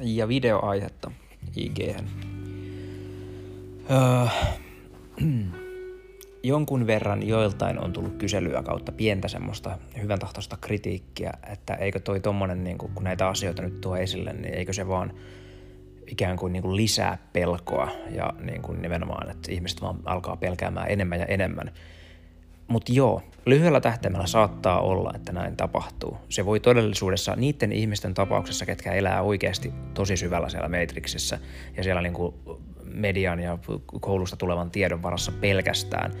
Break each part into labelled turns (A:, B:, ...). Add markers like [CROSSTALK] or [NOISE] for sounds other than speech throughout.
A: ja videoaihetta ig öö, [CLEARS THROAT] jonkun verran joiltain on tullut kyselyä kautta pientä semmoista hyvän tahtoista kritiikkiä, että eikö toi tommonen, niin kun näitä asioita nyt tuo esille, niin eikö se vaan ikään kuin, niin kuin lisää pelkoa ja niin kuin nimenomaan, että ihmiset vaan alkaa pelkäämään enemmän ja enemmän. Mutta joo, lyhyellä tähtäimellä saattaa olla, että näin tapahtuu. Se voi todellisuudessa niiden ihmisten tapauksessa, ketkä elää oikeasti tosi syvällä siellä Matrixissa ja siellä niin kuin median ja koulusta tulevan tiedon varassa pelkästään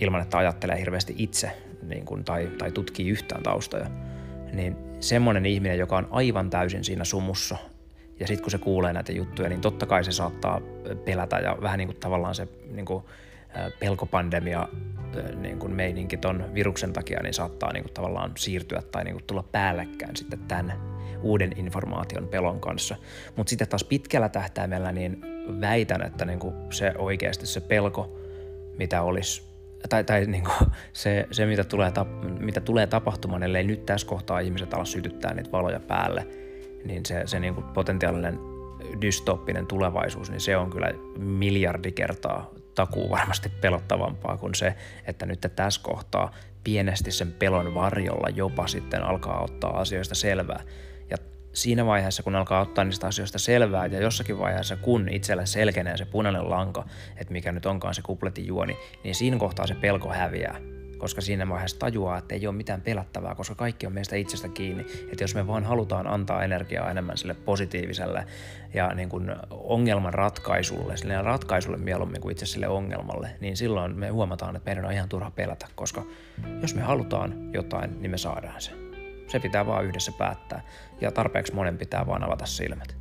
A: ilman, että ajattelee hirveästi itse niin kuin, tai, tai tutkii yhtään taustoja, niin semmoinen ihminen, joka on aivan täysin siinä sumussa ja sitten kun se kuulee näitä juttuja, niin totta kai se saattaa pelätä ja vähän niin kuin tavallaan se niin kuin pelkopandemia niin kuin meininki ton viruksen takia, niin saattaa niin kuin tavallaan siirtyä tai niin kuin tulla päällekkäin sitten tämän uuden informaation pelon kanssa. Mutta sitten taas pitkällä tähtäimellä niin väitän, että niin kuin se oikeasti se pelko, mitä olisi tai, tai niin kuin se, se mitä, tulee, mitä tulee tapahtumaan, ellei nyt tässä kohtaa ihmiset ala sytyttää niitä valoja päälle, niin se, se niin kuin potentiaalinen dystoppinen tulevaisuus, niin se on kyllä miljardi kertaa takuu varmasti pelottavampaa kuin se, että nyt tässä kohtaa pienesti sen pelon varjolla jopa sitten alkaa ottaa asioista selvää. Ja siinä vaiheessa, kun alkaa ottaa niistä asioista selvää ja jossakin vaiheessa, kun itsellä selkenee se punainen lanka, että mikä nyt onkaan se kupletin juoni, niin siinä kohtaa se pelko häviää koska siinä vaiheessa tajuaa, että ei ole mitään pelättävää, koska kaikki on meistä itsestä kiinni. Että jos me vaan halutaan antaa energiaa enemmän sille positiiviselle ja niin kuin ongelman ratkaisulle, sille ratkaisulle mieluummin kuin itse sille ongelmalle, niin silloin me huomataan, että meidän on ihan turha pelätä, koska jos me halutaan jotain, niin me saadaan se. Se pitää vaan yhdessä päättää ja tarpeeksi monen pitää vaan avata silmät.